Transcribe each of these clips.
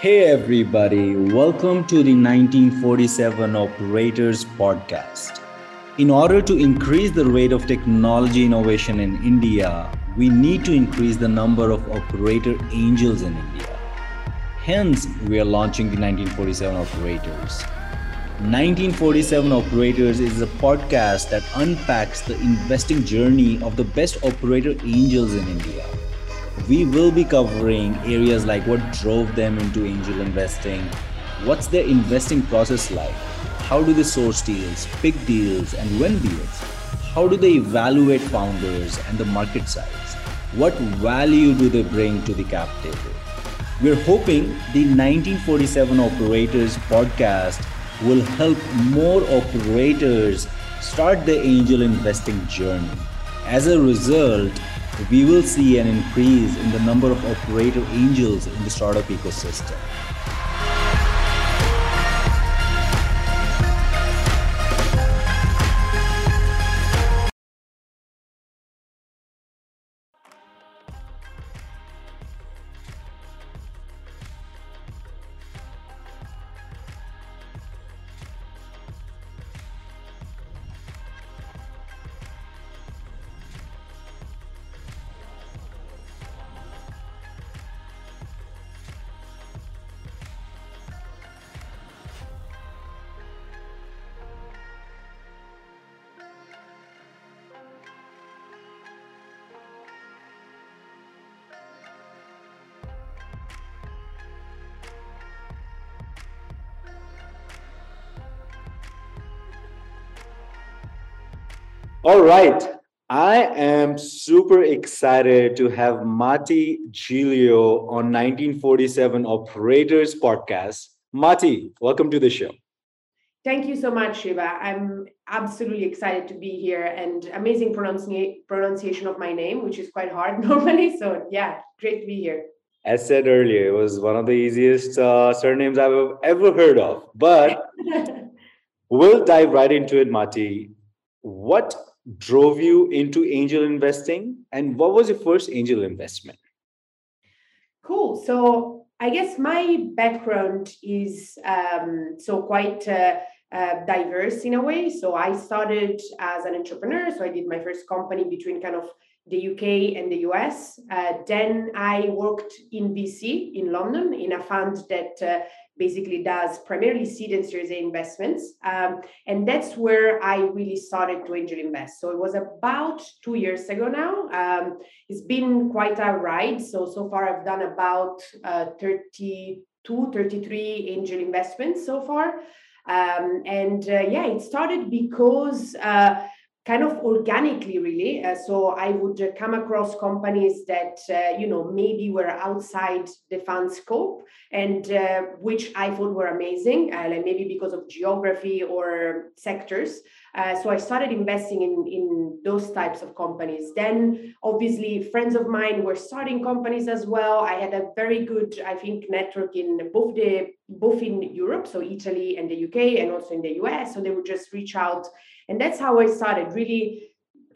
Hey, everybody, welcome to the 1947 Operators Podcast. In order to increase the rate of technology innovation in India, we need to increase the number of operator angels in India. Hence, we are launching the 1947 Operators. 1947 Operators is a podcast that unpacks the investing journey of the best operator angels in India we will be covering areas like what drove them into angel investing, what's their investing process like, how do they source deals, pick deals, and win deals, how do they evaluate founders and the market size, what value do they bring to the cap table. We're hoping the 1947 Operators podcast will help more operators start their angel investing journey. As a result, we will see an increase in the number of operator angels in the startup ecosystem. All right. I am super excited to have Mati Giglio on 1947 Operators Podcast. Mati, welcome to the show. Thank you so much, Shiva. I'm absolutely excited to be here and amazing pronunci- pronunciation of my name, which is quite hard normally. So, yeah, great to be here. As said earlier, it was one of the easiest uh, surnames I've ever heard of. But we'll dive right into it, Mati. What drove you into angel investing? And what was your first angel investment? Cool. So i guess my background is um, so quite uh, uh, diverse in a way. So i started as an entrepreneur. So i did my first company between kind of the UK and the US. Uh, then I worked in VC in London in a fund that uh, basically does primarily seed and series A investments. Um, and that's where I really started to angel invest. So it was about two years ago now. Um, it's been quite a ride. So, so far I've done about uh, 32, 33 angel investments so far. Um, and uh, yeah, it started because uh, kind of organically really. Uh, so i would uh, come across companies that uh, you know maybe were outside the fund scope and uh, which i thought were amazing uh, like maybe because of geography or sectors. Uh, so i started investing in in those types of companies. Then obviously friends of mine were starting companies as well. I had a very good i think network in both the both in europe so italy and the uk and also in the us so they would just reach out and that's how i started really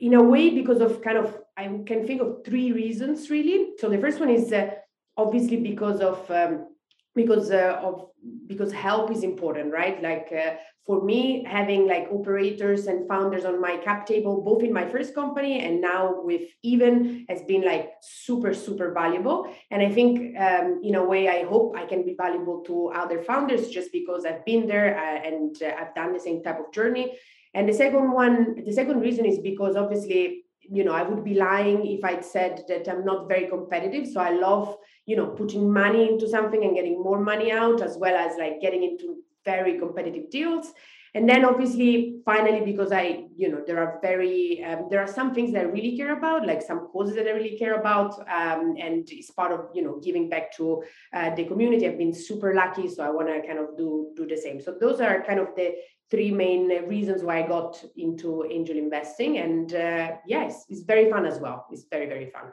in a way because of kind of i can think of three reasons really. So the first one is uh, obviously because of um, because uh, of because help is important right? Like uh, for me having like operators and founders on my cap table both in my first company and now with even has been like super super valuable. And i think um, in a way i hope i can be valuable to other founders just because i've been there uh, and uh, i've done the same type of journey and the second one, the second reason is because obviously, you know, I would be lying if I'd said that I'm not very competitive. So I love, you know, putting money into something and getting more money out, as well as like getting into very competitive deals. And then obviously finally because i you know there are very um, there are some things that i really care about like some causes that i really care about um, and it's part of you know giving back to uh, the community. I've been super lucky so i want to kind of do do the same. So those are kind of the three main reasons why i got into angel investing and uh, yes it's very fun as well it's very very fun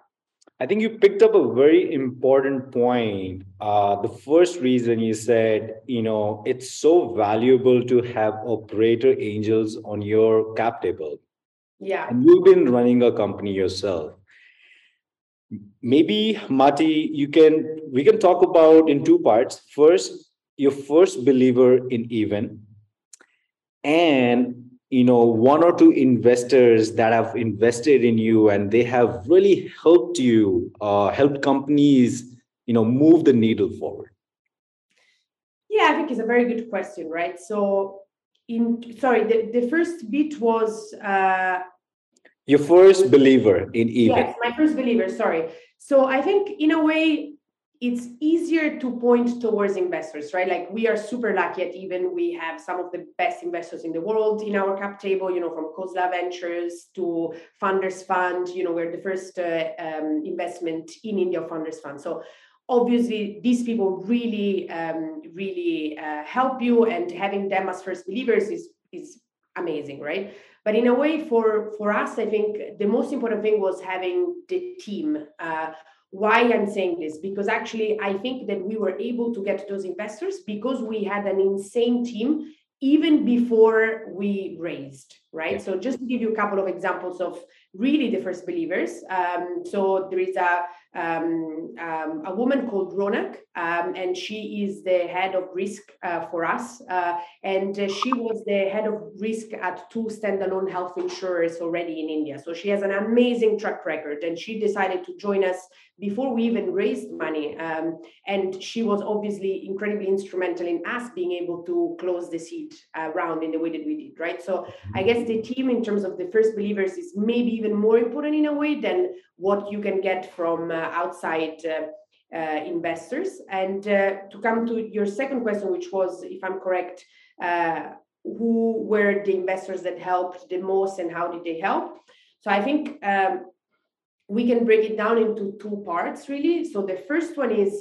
I think you picked up a very important point. Uh, the first reason you said, you know, it's so valuable to have operator angels on your cap table. Yeah. And you've been running a company yourself. maybe Mati, you can we can talk about in two parts. First, your first believer in even, and you know one or two investors that have invested in you and they have really helped you uh, helped companies you know move the needle forward. Yeah i think it's a very good question right? So in sorry the, the first bit was uh, your first believer in even yes my first believer sorry. So i think in a way it's easier to point towards investors, right? Like we are super lucky at even we have some of the best investors in the world in our cap table, you know, from Khosla Ventures to Founders Fund, you know, we're the first uh, um, investment in India Founders Fund. So obviously these people really, um, really uh, help you and having them as first believers is, is amazing, right? But in a way for, for us, I think the most important thing was having the team, uh, why I'm saying this because actually I think that we were able to get those investors because we had an insane team even before we raised, right? So just to give you a couple of examples of really the first believers. Um, so there is a um, um, a woman called Ronak, um, and she is the head of risk uh, for us. Uh, and uh, she was the head of risk at two standalone health insurers already in India. So she has an amazing track record, and she decided to join us before we even raised money. Um, and she was obviously incredibly instrumental in us being able to close the seed uh, round in the way that we did, right? So I guess the team, in terms of the first believers, is maybe even more important in a way than what you can get from uh, outside uh, uh, investors. And to come to your second question, which was, if I'm correct, who were the investors that helped the most and how did they help? So I think um, we can break it down into two parts really. So the first one is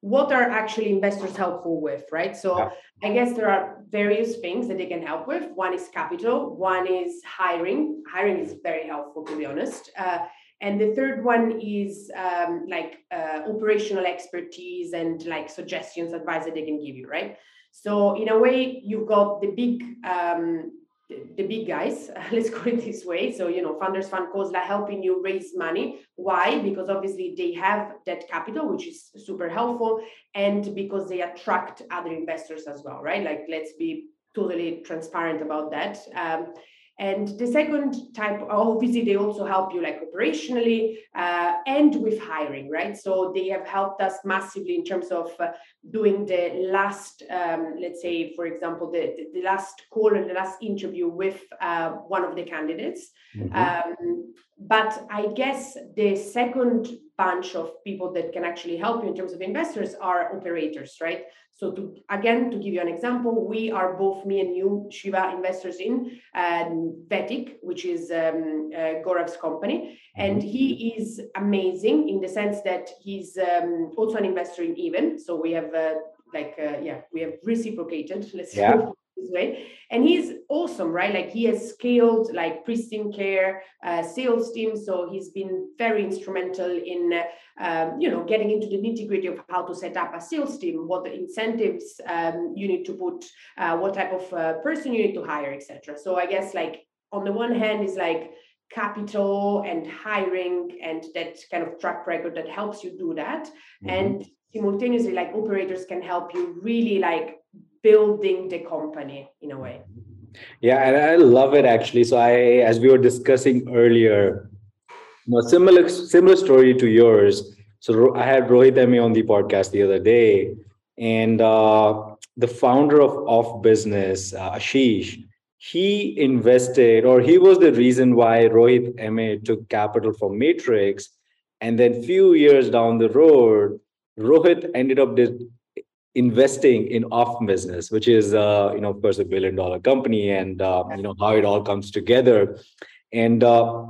what are actually investors helpful with, right? So yeah. I guess there are various things that they can help with. One is capital, one is hiring. Hiring is very helpful, to be honest. Uh, and the third one is um, like uh, operational expertise and like suggestions, advice that they can give you, right? So in a way, you've got the big um, the big guys, let's call it this way. So, you know, Founders Fund Khosla helping you raise money. Why? Because obviously they have that capital, which is super helpful, and because they attract other investors as well, right? Like, let's be totally transparent about that. Um, and the second type, obviously, they also help you like operationally uh, and with hiring, right? So they have helped us massively in terms of uh, doing the last, um, let's say, for example, the, the last call and the last interview with uh, one of the candidates. Mm-hmm. Um, but I guess the second bunch of people that can actually help you in terms of investors are operators, right? So to again to give you an example, we are both me and you, Shiva, investors in um, Vetic, which is um, uh, Gaurav's company, and mm-hmm. he is amazing in the sense that he's um, also an investor in Even. So we have uh, like uh, yeah, we have reciprocated. Let's yeah this way and he's awesome right? Like he has scaled like Pristyn Care uh, sales team. So he's been very instrumental in uh, um, you know getting into the nitty gritty of how to set up a sales team what the incentives um, you need to put uh, what type of uh, person you need to hire etc so i guess like on the one hand is like capital and hiring and that kind of track record that helps you do that. Mm-hmm. and simultaneously like operators can help you really like building the company in a way. Yeah, and I love it actually. So I, as we were discussing earlier, you know, similar similar story to yours. So I had Rohit M.A. on the podcast the other day, and uh, the founder of OfBusiness, uh, Ashish, he invested, or he was the reason why Rohit M.A. took capital from Matrix, and then few years down the road, Rohit ended up investing in OfBusiness which is uh, you know of course a billion dollar company and uh, you know how it all comes together. And uh,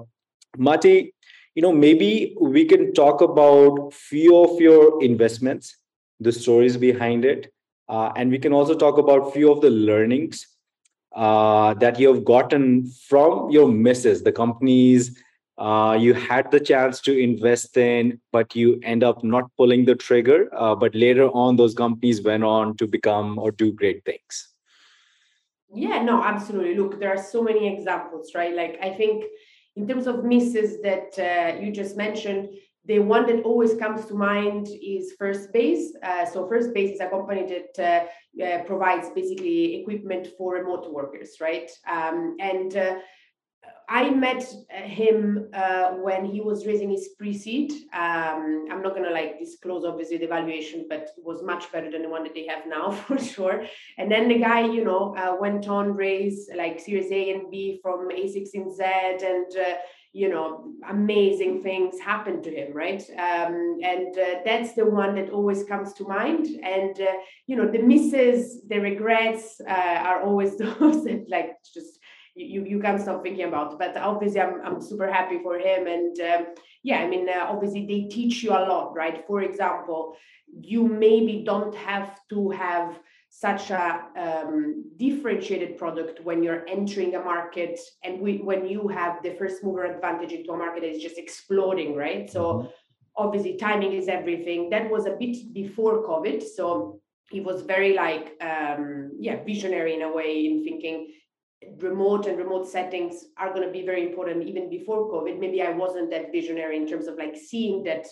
mati you know maybe we can talk about few of your investments the stories behind it uh, and we can also talk about few of the learnings uh, that you have gotten from your misses the companies uh, you had the chance to invest in, but you end up not pulling the trigger. Uh, but later on, those companies went on to become or do great things. Yeah, no, absolutely. Look, there are so many examples, right? Like, I think in terms of misses that uh, you just mentioned, the one that always comes to mind is Firstbase. Uh, so Firstbase is a company that uh, uh, provides basically equipment for remote workers, right? Um, and uh, I met him uh, when he was raising his pre-seed. Um, I'm not gonna like disclose obviously the valuation, but it was much better than the one that they have now for sure. And then the guy, you know, uh, went on raise like Series A and B from A16Z, and uh, you know, amazing things happened to him, right? Um, and uh, that's the one that always comes to mind. And uh, you know, the misses, the regrets uh, are always those that like just you you can't stop thinking about. But obviously, I'm I'm super happy for him, and um, yeah, I mean, uh, obviously they teach you a lot, right? For example, you maybe don't have to have such a um, differentiated product when you're entering a market and we, when you have the first mover advantage into a market that is just exploding, right? So mm-hmm. obviously timing is everything. That was a bit before COVID, so he was very like um, yeah visionary in a way in thinking remote and remote settings are going to be very important even before covid. Maybe i wasn't that visionary in terms of like seeing that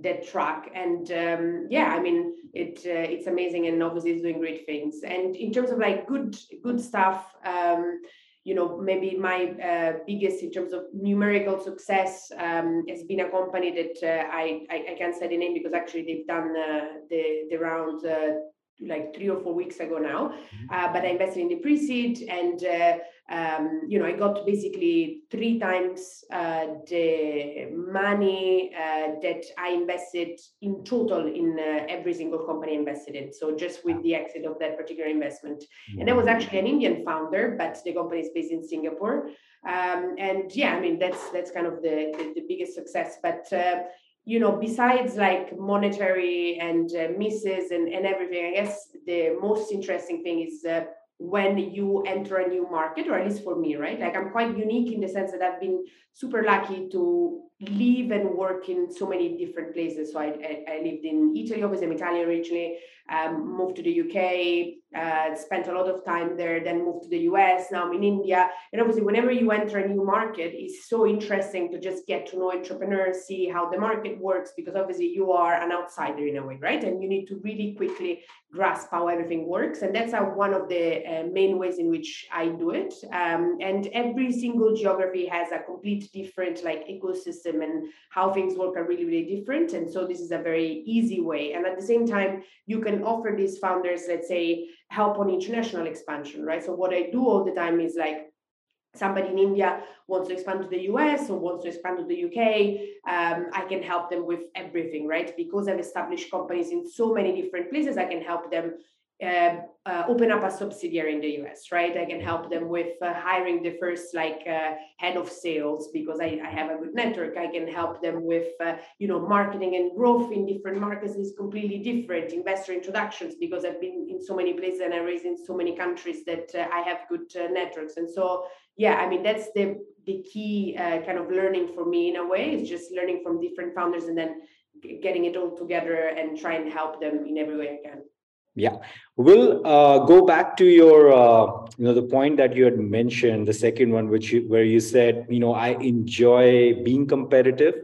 that track. And um, yeah i mean it uh, it's amazing and obviously it's doing great things. And in terms of like good good stuff um, you know maybe my uh, biggest in terms of numerical success um, has been a company that uh, I, I, I can't say the name because actually they've done uh, the the round uh, like three or four weeks ago now. Mm-hmm. Uh, but I invested in the pre-seed, and uh, um, you know I got basically three times uh, the money uh, that I invested in total in uh, every single company I invested in. So just with the exit of that particular investment, and that was actually an Indian founder, but the company is based in Singapore. Um, and yeah, I mean that's that's kind of the the, the biggest success, but uh, you know, besides like monetary and uh, misses and, and everything, I guess the most interesting thing is uh, when you enter a new market, or at least for me, right? Like I'm quite unique in the sense that I've been super lucky to live and work in so many different places. So I, I, lived in Italy, obviously I'm Italian originally, um, moved to the UK, uh, spent a lot of time there, then moved to the US, now I'm in India. And obviously, whenever you enter a new market, it's so interesting to just get to know entrepreneurs, see how the market works, because obviously you are an outsider in a way, right? And you need to really quickly grasp how everything works. And that's one of the uh, main ways in which I do it. Um, and every single geography has a complete different like ecosystem and how things work are really, really different. And so this is a very easy way. And at the same time, you can offer these founders, let's say, help on international expansion, right? So what I do all the time is like somebody in India wants to expand to the US or wants to expand to the UK, um, I can help them with everything, right? Because I've established companies in so many different places, I can help them uh, uh, open up a subsidiary in the US, right? I can help them with uh, hiring the first like uh, head of sales because I, I, have a good network. I can help them with, uh, you know, marketing and growth in different markets is completely different. Investor introductions because I've been in so many places and I raised in so many countries that uh, I have good networks. And so, yeah, I mean that's the the key kind of learning for me in a way is just learning from different founders and then getting it all together and try and help them in every way I can. Yeah, we'll uh, go back to your, uh, you know, the point that you had mentioned, the second one, which you, where you said, you know, I enjoy being competitive,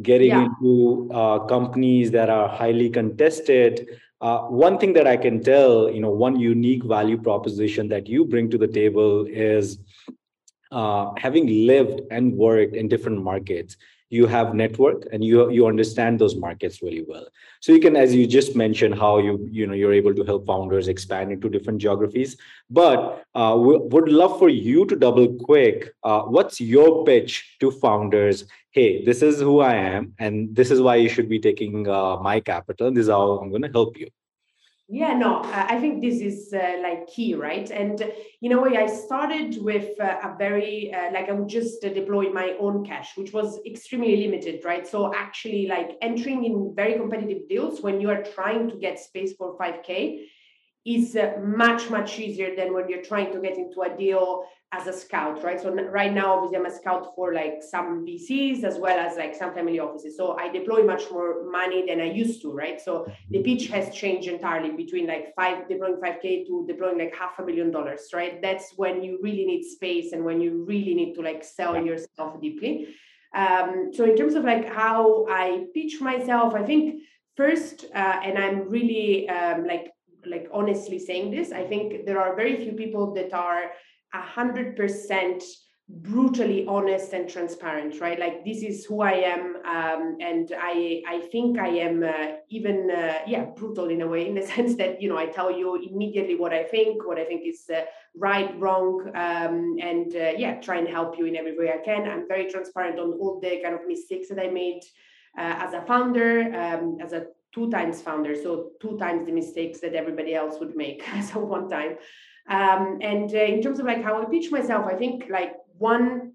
getting yeah. into uh, companies that are highly contested. Uh, one thing that I can tell, you know, one unique value proposition that you bring to the table is uh, having lived and worked in different markets you have network and you you understand those markets really well. So you can as you just mentioned how you you know you're able to help founders expand into different geographies. But uh, we would love for you to double quick uh, what's your pitch to founders? Hey this is who i am and this is why you should be taking uh, my capital. This is how i'm going to help you yeah, no, I think this is uh, like key, right? And in a way, I started with uh, a very, uh, like I would just deploy my own cash, which was extremely limited, right? So actually, like entering in very competitive deals when you are trying to get space for 5K is uh, much, much easier than when you're trying to get into a deal as a scout, right? So right now, obviously, I'm a scout for like some VCs as well as like some family offices. So I deploy much more money than I used to, right? So the pitch has changed entirely between like five deploying 5K to deploying like half a million dollars, right? That's when you really need space and when you really need to like sell yourself deeply. Um, so in terms of like how I pitch myself, I think first, uh, and I'm really um, like like honestly saying this, I think there are very few people that are a hundred percent brutally honest and transparent right? Like this is who i am um, and i i think i am uh, even uh, yeah brutal in a way in the sense that you know i tell you immediately what i think what i think is uh, right wrong um, and uh, yeah try and help you in every way i can. I'm very transparent on all the kind of mistakes that i made uh, as a founder um, as a two times founder so two times the mistakes that everybody else would make so one time um, and uh, in terms of like how i pitch myself i think like one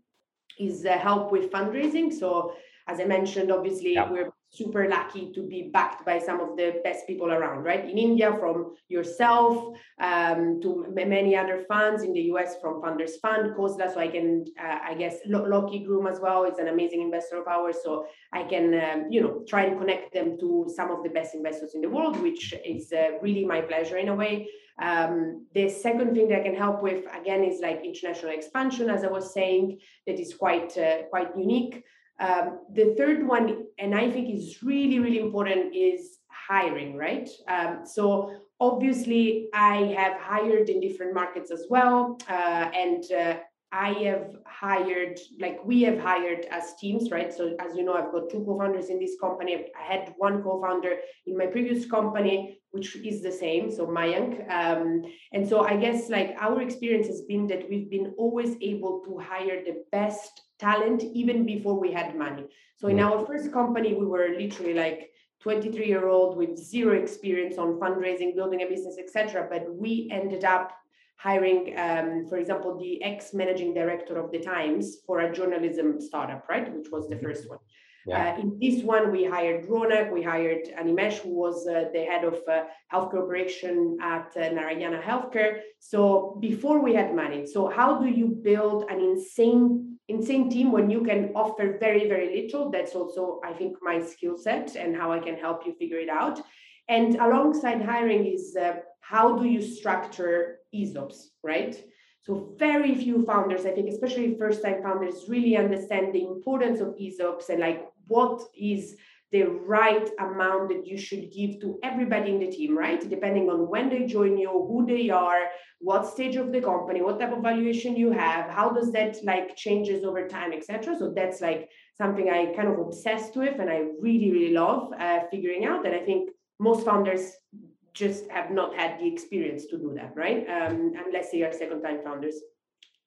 is uh, help with fundraising. So, as I mentioned, obviously, yeah. we're super lucky to be backed by some of the best people around, right? In India, from yourself um, to many other funds in the US, from Founders Fund, Khosla. So I can, uh, I guess, Lachy Groom as well is an amazing investor of ours. So I can, um, you know, try and connect them to some of the best investors in the world, which is uh, really my pleasure in a way. Um, the second thing that I can help with again is like international expansion, as I was saying, that is quite uh, quite unique. Um, the third one, and I think is really really important, is hiring. Right. Um, so obviously, I have hired in different markets as well, uh, and uh, I have hired, like we have hired as teams, right? So as you know, I've got two co-founders in this company. I had one co-founder in my previous company, which is the same, so Mayank. Um, and so I guess like our experience has been that we've been always able to hire the best talent even before we had money. So in our first company, we were literally like 23 year old with zero experience on fundraising, building a business, etc. But we ended up hiring, um, for example, the ex managing director of the Times for a journalism startup, right? Which was the mm-hmm. first one. Yeah. Uh, in this one, we hired Ronak, we hired Animesh, who was uh, the head of uh, healthcare operation at uh, Narayana Healthcare. So before we had money, so how do you build an insane, insane team when you can offer very, very little? That's also, I think, my skill set and how I can help you figure it out. And alongside hiring is uh, how do you structure ESOPs, right? So very few founders, I think, especially first-time founders, really understand the importance of ESOPs and like what is the right amount that you should give to everybody in the team, right? Depending on when they join you, who they are, what stage of the company, what type of valuation you have, how does that like changes over time, etc. So that's like something I kind of obsessed with and I really, really love uh, figuring out. And I think most founders just have not had the experience to do that, right? Um, unless they are second time founders.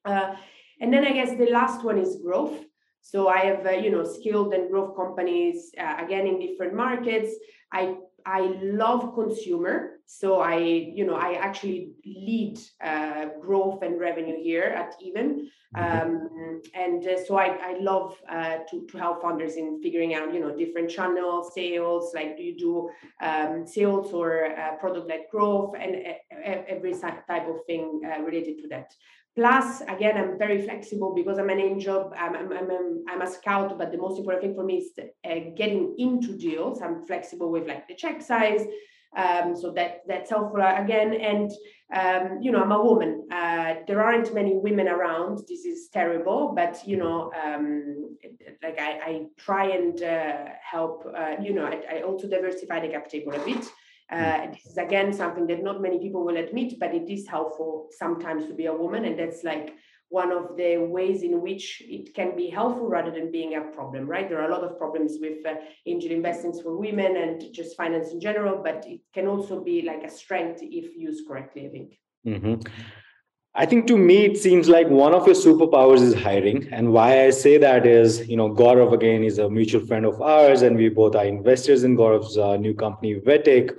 Uh, and then I guess the last one is growth. So I have, uh, you know, skilled and growth companies, uh, again, in different markets. I I love consumer. So I, you know, I actually lead uh, growth and revenue here at Even. Mm-hmm. Um, and uh, so I, I love uh, to, to help founders in figuring out, you know, different channels, sales, like do you do um, sales or uh, product-led growth and uh, every type of thing uh, related to that. Plus, again, I'm very flexible because I'm an angel. I'm, I'm, I'm, I'm a scout, but the most important thing for me is uh, getting into deals. I'm flexible with like the check size. Um, so that that's helpful again. And um, you know, I'm a woman. Uh, there aren't many women around. This is terrible, but you know, um, like I, I, try and uh, help. Uh, you know, I, I also diversify the cap table a bit. Uh, this is again something that not many people will admit, but it is helpful sometimes to be a woman, and that's like one of the ways in which it can be helpful rather than being a problem, right? There are a lot of problems with uh, angel investments for women and just finance in general, but it can also be like a strength if used correctly, I think. Mm-hmm. I think to me, it seems like one of your superpowers is hiring. And why I say that is, you know, Gaurav again is a mutual friend of ours, and we both are investors in Gaurav's uh, new company, Vetic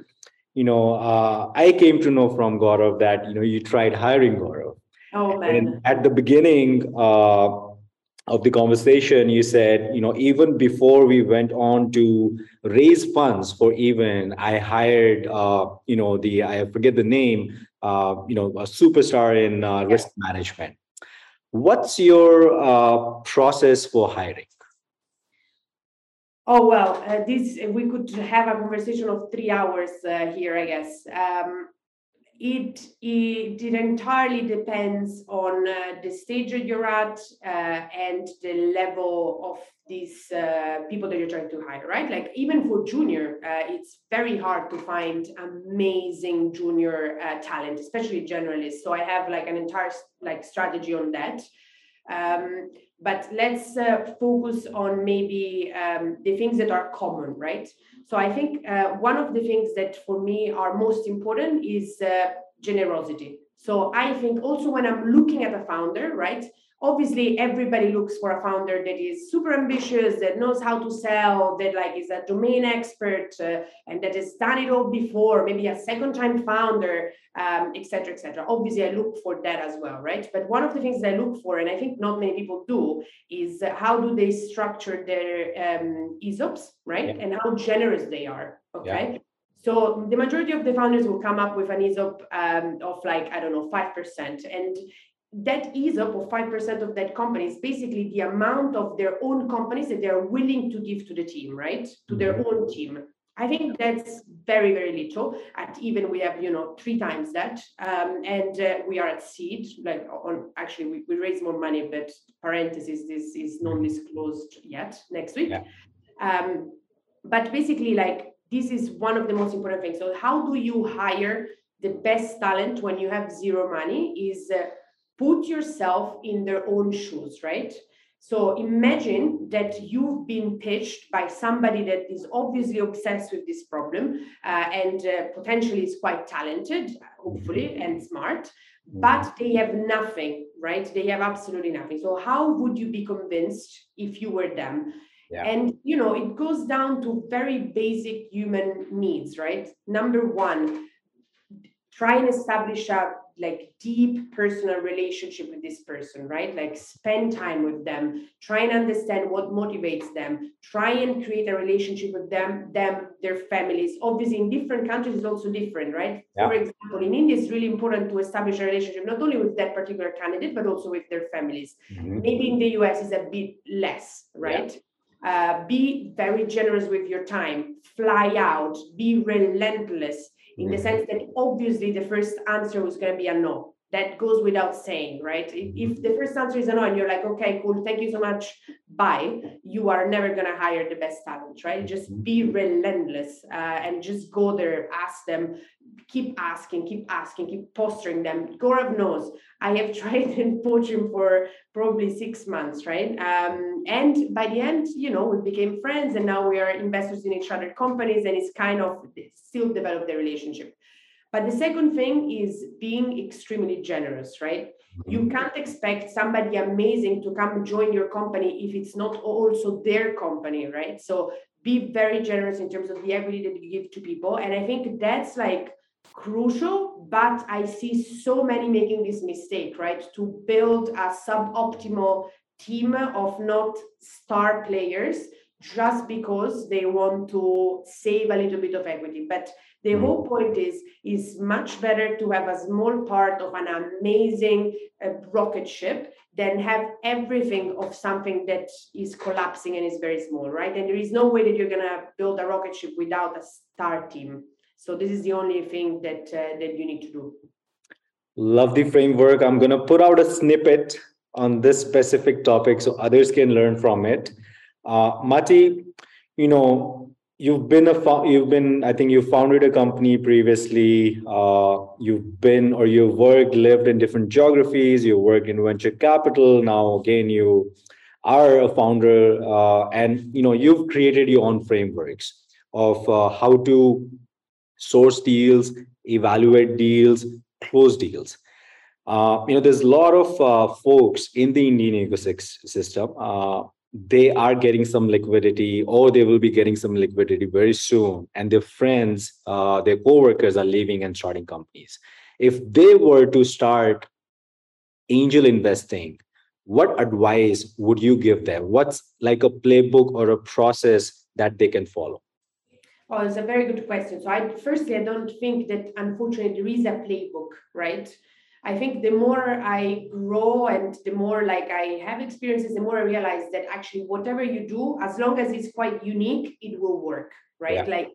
you know, uh, I came to know from Gaurav that, you know, you tried hiring Gaurav. Oh, man. And at the beginning uh, of the conversation, you said, you know, even before we went on to raise funds for even, I hired, uh, you know, the, I forget the name, uh, you know, a superstar in uh, risk management. What's your uh, process for hiring? Oh well, uh, this we could have a conversation of three hours uh, here, I guess. Um, it, it, it entirely depends on uh, the stage that you're at uh, and the level of these uh, people that you're trying to hire, right? Like even for junior, uh, it's very hard to find amazing junior uh, talent, especially generalists. So I have like an entire like strategy on that. Um, but let's uh, focus on maybe um, the things that are common, right? So I think uh, one of the things that for me are most important is uh, generosity. So I think also when I'm looking at a founder, right? Obviously everybody looks for a founder that is super ambitious that knows how to sell that like is a domain expert uh, and that has done it all before maybe a second time founder um, et cetera, et cetera. obviously i look for that as well right but one of the things i look for and i think not many people do is how do they structure their um, esops right yeah. and how generous they are okay yeah. So the majority of the founders will come up with an ESOP um, of like, I don't know, 5%. And that ESOP of 5% of that company is basically the amount of their own companies that they're willing to give to the team, right? To their mm-hmm. own team. I think that's very, very little. At even we have, you know, three times that. Um, and uh, we are at seed, like on actually we, we raise more money, but parentheses, this is non-disclosed yet next week. Yeah. Um, but basically, like this is one of the most important things. So how do you hire the best talent when you have zero money is uh, put yourself in their own shoes, right? So imagine that you've been pitched by somebody that is obviously obsessed with this problem uh, and uh, potentially is quite talented, hopefully, mm-hmm. and smart, mm-hmm. but they have nothing, right? They have absolutely nothing. So how would you be convinced if you were them? Yeah. And you know, it goes down to very basic human needs, right? Number one, try and establish a like deep personal relationship with this person right? Like spend time with them try and understand what motivates them try and create a relationship with them them their families. Obviously in different countries is also different right? Yeah. for example in india it's really important to establish a relationship not only with that particular candidate but also with their families. Mm-hmm. maybe in the us is a bit less right? Yeah. Uh, be very generous with your time. Fly out. Be relentless in the mm-hmm. sense that obviously the first answer was going to be a no. That goes without saying, right? If the first answer is a no and you're like, okay, cool, thank you so much, bye, you are never going to hire the best talent, right? Just mm-hmm. be relentless uh, and just go there, ask them, keep asking, keep asking, keep posturing them. Gaurav knows I have tried and poach him for probably six months, right? Um, and by the end, you know, we became friends and now we are investors in each other companies and it's kind of still develop the relationship. But the second thing is being extremely generous, right? You mm-hmm. can't expect somebody amazing to come join your company if it's not also their company, right? So be very generous in terms of the equity that you give to people. And I think that's like crucial, but I see so many making this mistake, right? To build a suboptimal team of not star players just because they want to save a little bit of equity. But the mm. whole point is is much better to have a small part of an amazing uh, rocket ship than have everything of something that is collapsing and is very small, right? And there is no way that you're gonna build a rocket ship without a star team. So this is the only thing that uh, that you need to do. Love the framework. I'm to put out a snippet on this specific topic so others can learn from it. Uh, Mati, you know, you've been a you've been I think you founded a company previously. Uh, you've been or you've worked, lived in different geographies. You work in venture capital. Now again, you are a founder, uh, and you know you've created your own frameworks of uh, how to source deals, evaluate deals, close deals. Uh, you know, there's a lot of uh, folks in the Indian ecosystem. Uh, they are getting some liquidity, or they will be getting some liquidity very soon, and their friends, uh, their coworkers, are leaving and starting companies. If they were to start angel investing, what advice would you give them? What's like a playbook or a process that they can follow? Oh, it's a very good question. So I firstly, I don't think that unfortunately there is a playbook, right? I think the more I grow and the more like I have experiences, the more I realize that actually whatever you do, as long as it's quite unique, it will work, right? Yeah. Like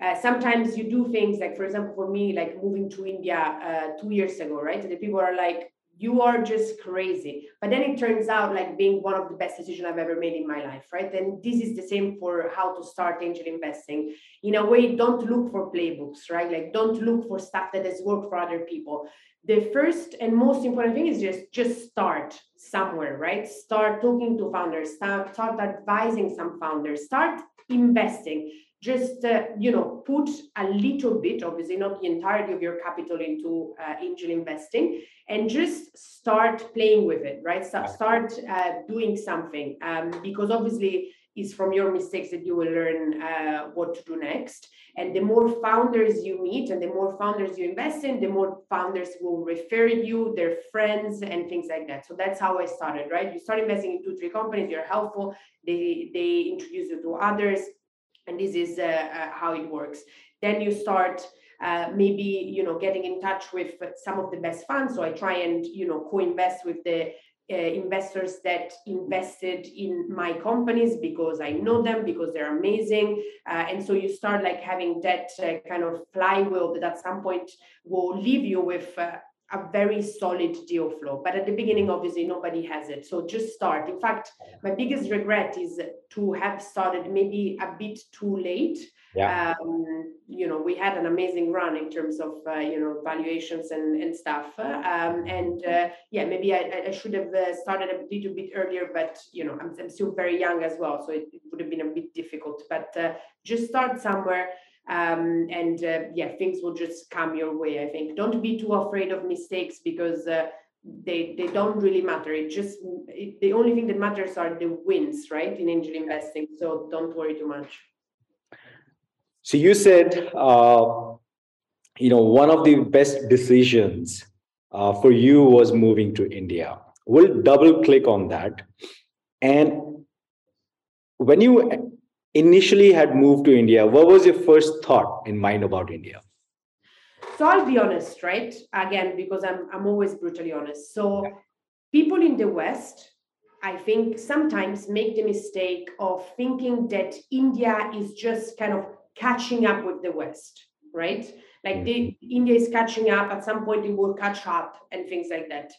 uh, sometimes you do things like, for example, for me, like moving to India uh, two years ago, right? The people are like, you are just crazy. But then it turns out like being one of the best decisions I've ever made in my life, right? And this is the same for how to start angel investing. In a way, don't look for playbooks, right? Like don't look for stuff that has worked for other people. The first and most important thing is just just start somewhere, right? Start talking to founders, start, start advising some founders, start investing just uh, you know put a little bit obviously not the entirety of your capital into uh, angel investing and just start playing with it right? Start, start uh, doing something um, because obviously it's from your mistakes that you will learn uh, what to do next. And the more founders you meet and the more founders you invest in the more founders will refer you their friends and things like that. So that's how i started right? You start investing in two three companies you're helpful they they introduce you to others and this is uh, uh, how it works. Then you start uh, maybe you know getting in touch with some of the best funds. So i try and you know co-invest with the uh, investors that invested in my companies because I know them because they're amazing, uh, and so you start like having that uh, kind of flywheel that at some point will leave you with a very solid deal flow. But at the beginning, obviously, nobody has it. So just start. In fact, my biggest regret is to have started maybe a bit too late. Yeah. Um, you know, we had an amazing run in terms of, uh, you know, valuations and, and stuff. Um, and uh, yeah, maybe I, I should have uh, started a little bit earlier, but, you know, I'm, I'm still very young as well. So it, it would have been a bit difficult. But uh, just start somewhere um, and uh, yeah things will just come your way i think. Don't be too afraid of mistakes because uh, they they don't really matter. It just it, the only thing that matters are the wins right in angel investing. So don't worry too much. So you said uh, you know one of the best decisions uh, for you was moving to india. We'll double click on that. And when you initially had moved to India, what was your first thought in mind about India? So I'll be honest, right? Again, because I'm I'm always brutally honest. So people in the West, I think sometimes make the mistake of thinking that India is just kind of catching up with the West, right? Like mm-hmm. the, India is catching up. At some point, it will catch up and things like that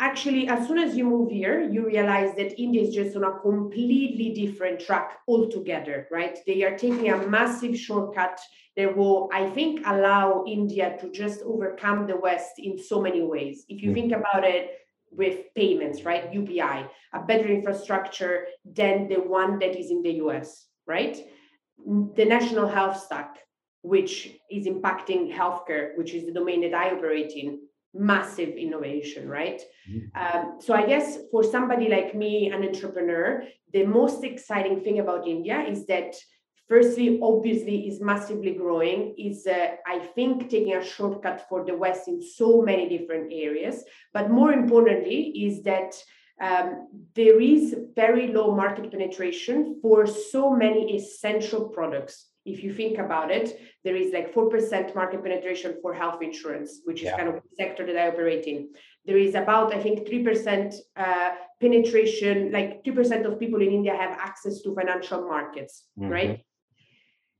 actually as soon as you move here you realize that india is just on a completely different track altogether right? They are taking a massive shortcut that will i think allow india to just overcome the west in so many ways. If you mm. think about it with payments right? Upi a better infrastructure than the one that is in the us right? The national health stack which is impacting healthcare which is the domain that i operate in massive innovation, right? Mm-hmm. Um, so I guess for somebody like me, an entrepreneur, the most exciting thing about India is that firstly obviously is massively growing is uh, i think taking a shortcut for the west in so many different areas but more importantly is that um, there is very low market penetration for so many essential products if you think about it, there is like 4% market penetration for health insurance, which is yeah. kind of the sector that I operate in. There is about, I think, 3% uh, penetration, like 2% of people in India have access to financial markets, mm-hmm. right?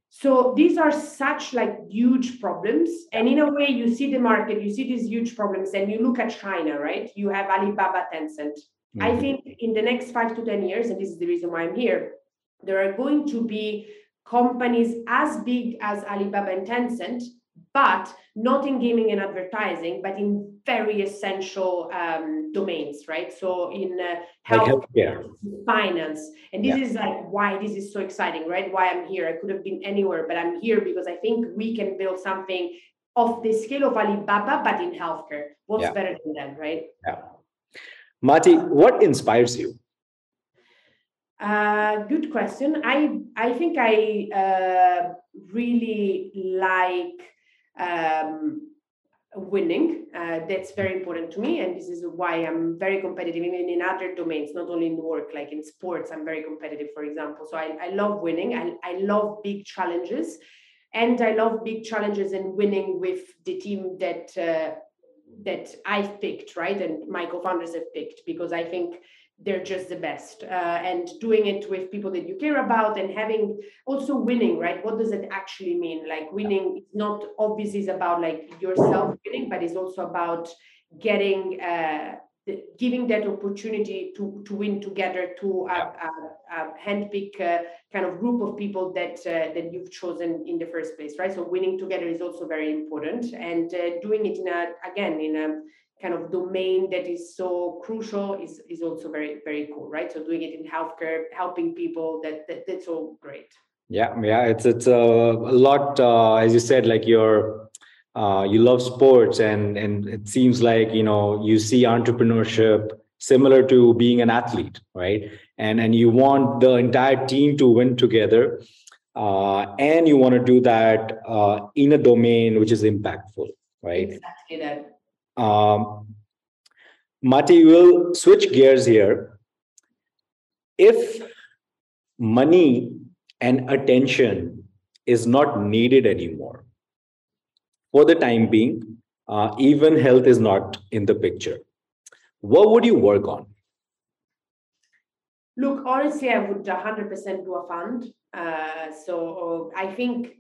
So these are such like huge problems. And in a way, you see the market, you see these huge problems, and you look at China, right? You have Alibaba, Tencent. Mm-hmm. I think in the next five to 10 years, and this is the reason why I'm here, there are going to be companies as big as Alibaba and Tencent, but not in gaming and advertising, but in very essential um, domains, right? So in uh, health, like finance, and this yeah. is like why this is so exciting, right? Why I'm here. I could have been anywhere, but I'm here because I think we can build something of the scale of Alibaba, but in healthcare. What's yeah. better than that, right? Yeah. Mati, what inspires you? Uh, good question. I I think I uh, really like um, winning. Uh, that's very important to me, and this is why I'm very competitive, even in other domains, not only in work, like in sports. I'm very competitive, for example. So I, I love winning. I, I love big challenges, and I love big challenges and winning with the team that uh, that I've picked, right, and my co-founders have picked, because I think they're just the best uh, and doing it with people that you care about and having also winning right? What does it actually mean? Like winning is not obviously is about like yourself winning but it's also about getting uh, giving that opportunity to, to win together to a, a, a handpick uh, kind of group of people that uh, that you've chosen in the first place, right? So winning together is also very important, and uh, doing it in a again in a kind of domain that is so crucial is is also very very cool, right? So doing it in healthcare, helping people, that, that that's all great. Yeah, yeah, it's it's a, a lot uh, as you said, like your uh, you love sports and and it seems like you know you see entrepreneurship similar to being an athlete right and and you want the entire team to win together uh, and you want to do that uh, in a domain which is impactful right exactly that um, Mati, we'll switch gears here. If money and attention is not needed anymore, for the time being, uh, even health is not in the picture. What would you work on? Look, honestly, I would 100% do a fund. Uh, so I think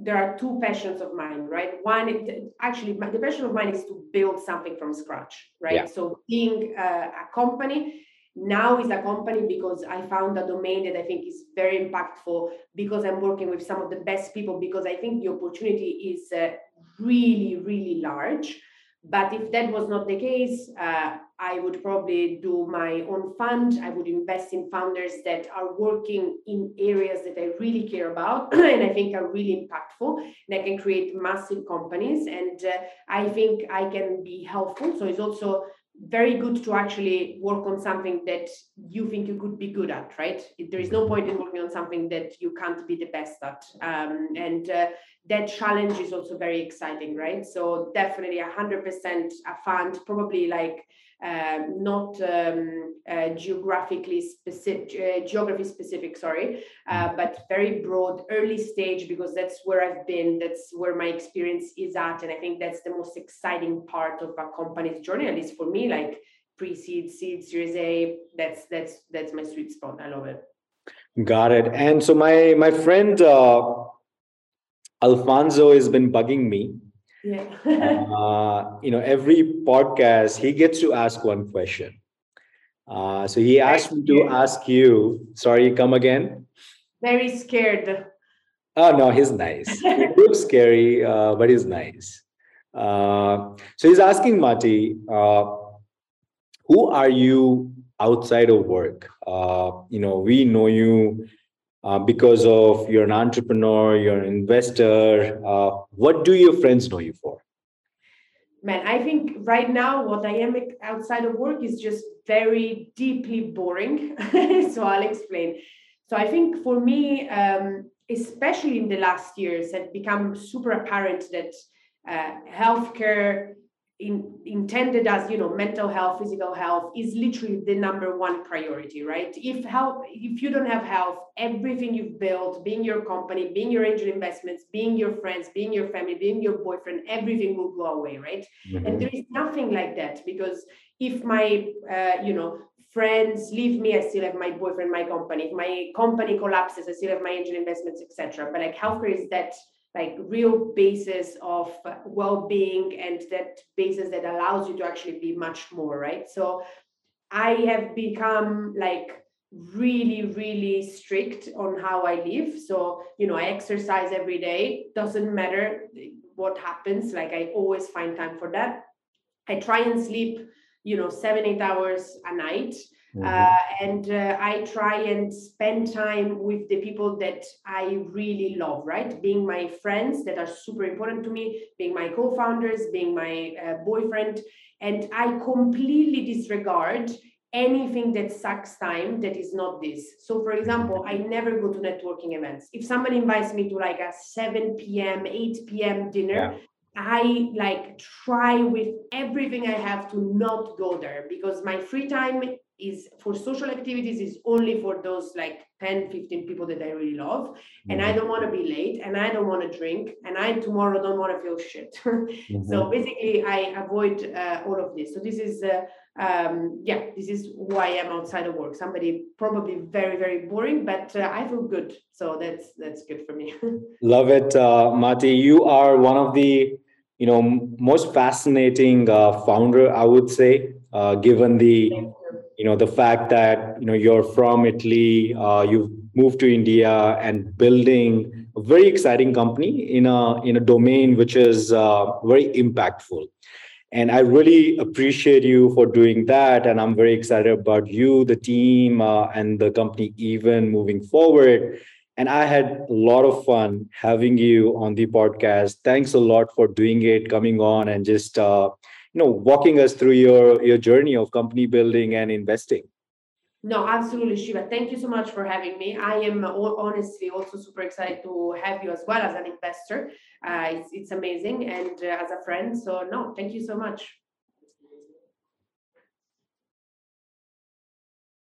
there are two passions of mine, right? One, it, actually, my, the passion of mine is to build something from scratch, right? Yeah. So being a, a company now is a company because I found a domain that I think is very impactful because I'm working with some of the best people because I think the opportunity is uh, really, really large. But if that was not the case, uh, I would probably do my own fund. I would invest in founders that are working in areas that I really care about and I think are really impactful. And I can create massive companies. And uh, I think I can be helpful. So it's also very good to actually work on something that you think you could be good at, right? There is no point in working on something that you can't be the best at. Um, and uh, that challenge is also very exciting, right? So definitely 100% a fund, probably like uh, not um, uh, geographically specific, uh, geography specific, sorry, uh, mm. but very broad, early stage because that's where I've been. That's where my experience is at, and I think that's the most exciting part of a company's journey, at least for me. Like pre-seed, seed, Series A. That's that's that's my sweet spot. I love it. Got it. And so my my friend uh, Alfonso has been bugging me yeah. uh, you know, every podcast he gets to ask one question. Uh, so he asked me to ask you. Sorry, come again. Very scared. Oh no, he's nice. he looks scary, uh, but he's nice. Uh, so he's asking Mati, uh, who are you outside of work? Uh, you know, we know you uh, because of you're an entrepreneur, you're an investor. Uh, what do your friends know you for? Man, I think right now what I am outside of work is just very deeply boring. so I'll explain. So I think for me, um, especially in the last years, have become super apparent that uh, healthcare in, intended as you know mental health physical health is literally the number one priority right? If health if you don't have health everything you've built being your company being your angel investments being your friends being your family being your boyfriend everything will go away right? Mm-hmm. and there is nothing like that because if my uh, you know friends leave me i still have my boyfriend my company. If my company collapses i still have my angel investments etc but like healthcare is that like real basis of well-being and that basis that allows you to actually be much more right? So i have become like really really strict on how i live. So you know i exercise every day. Doesn't matter what happens like i always find time for that. I try and sleep you know seven eight hours a night Mm-hmm. Uh, and uh, I try and spend time with the people that I really love, right? Being my friends that are super important to me, being my co founders, being my uh, boyfriend. And I completely disregard anything that sucks time that is not this. So, for example, I never go to networking events. If somebody invites me to like a 7 p.m., 8 p.m. dinner, yeah. I like try with everything I have to not go there because my free time is for social activities is only for those like 10 15 people that i really love and i mm-hmm. don't want to be late and i don't want to drink and i tomorrow don't want to feel shit mm-hmm. so basically i avoid uh, all of this so this is uh, um, yeah, this is who I am outside of work. Somebody probably very, very boring, but uh, I feel good. So that's that's good for me. Love it, uh, Mati. You are one of the you know most fascinating uh, founder, I would say, uh, given the you know the fact that you know you're from Italy, uh, you've moved to India, and building a very exciting company in a in a domain which is uh, very impactful. And i really appreciate you for doing that and i'm very excited about you the team uh, and the company even moving forward. And i had a lot of fun having you on the podcast. Thanks a lot for doing it coming on and just uh, you know walking us through your your journey of company building and investing no, absolutely, Shiva. Thank you so much for having me. I am honestly also super excited to have you as well as an investor. Uh, it's, it's amazing and uh, as a friend. So, no, thank you so much.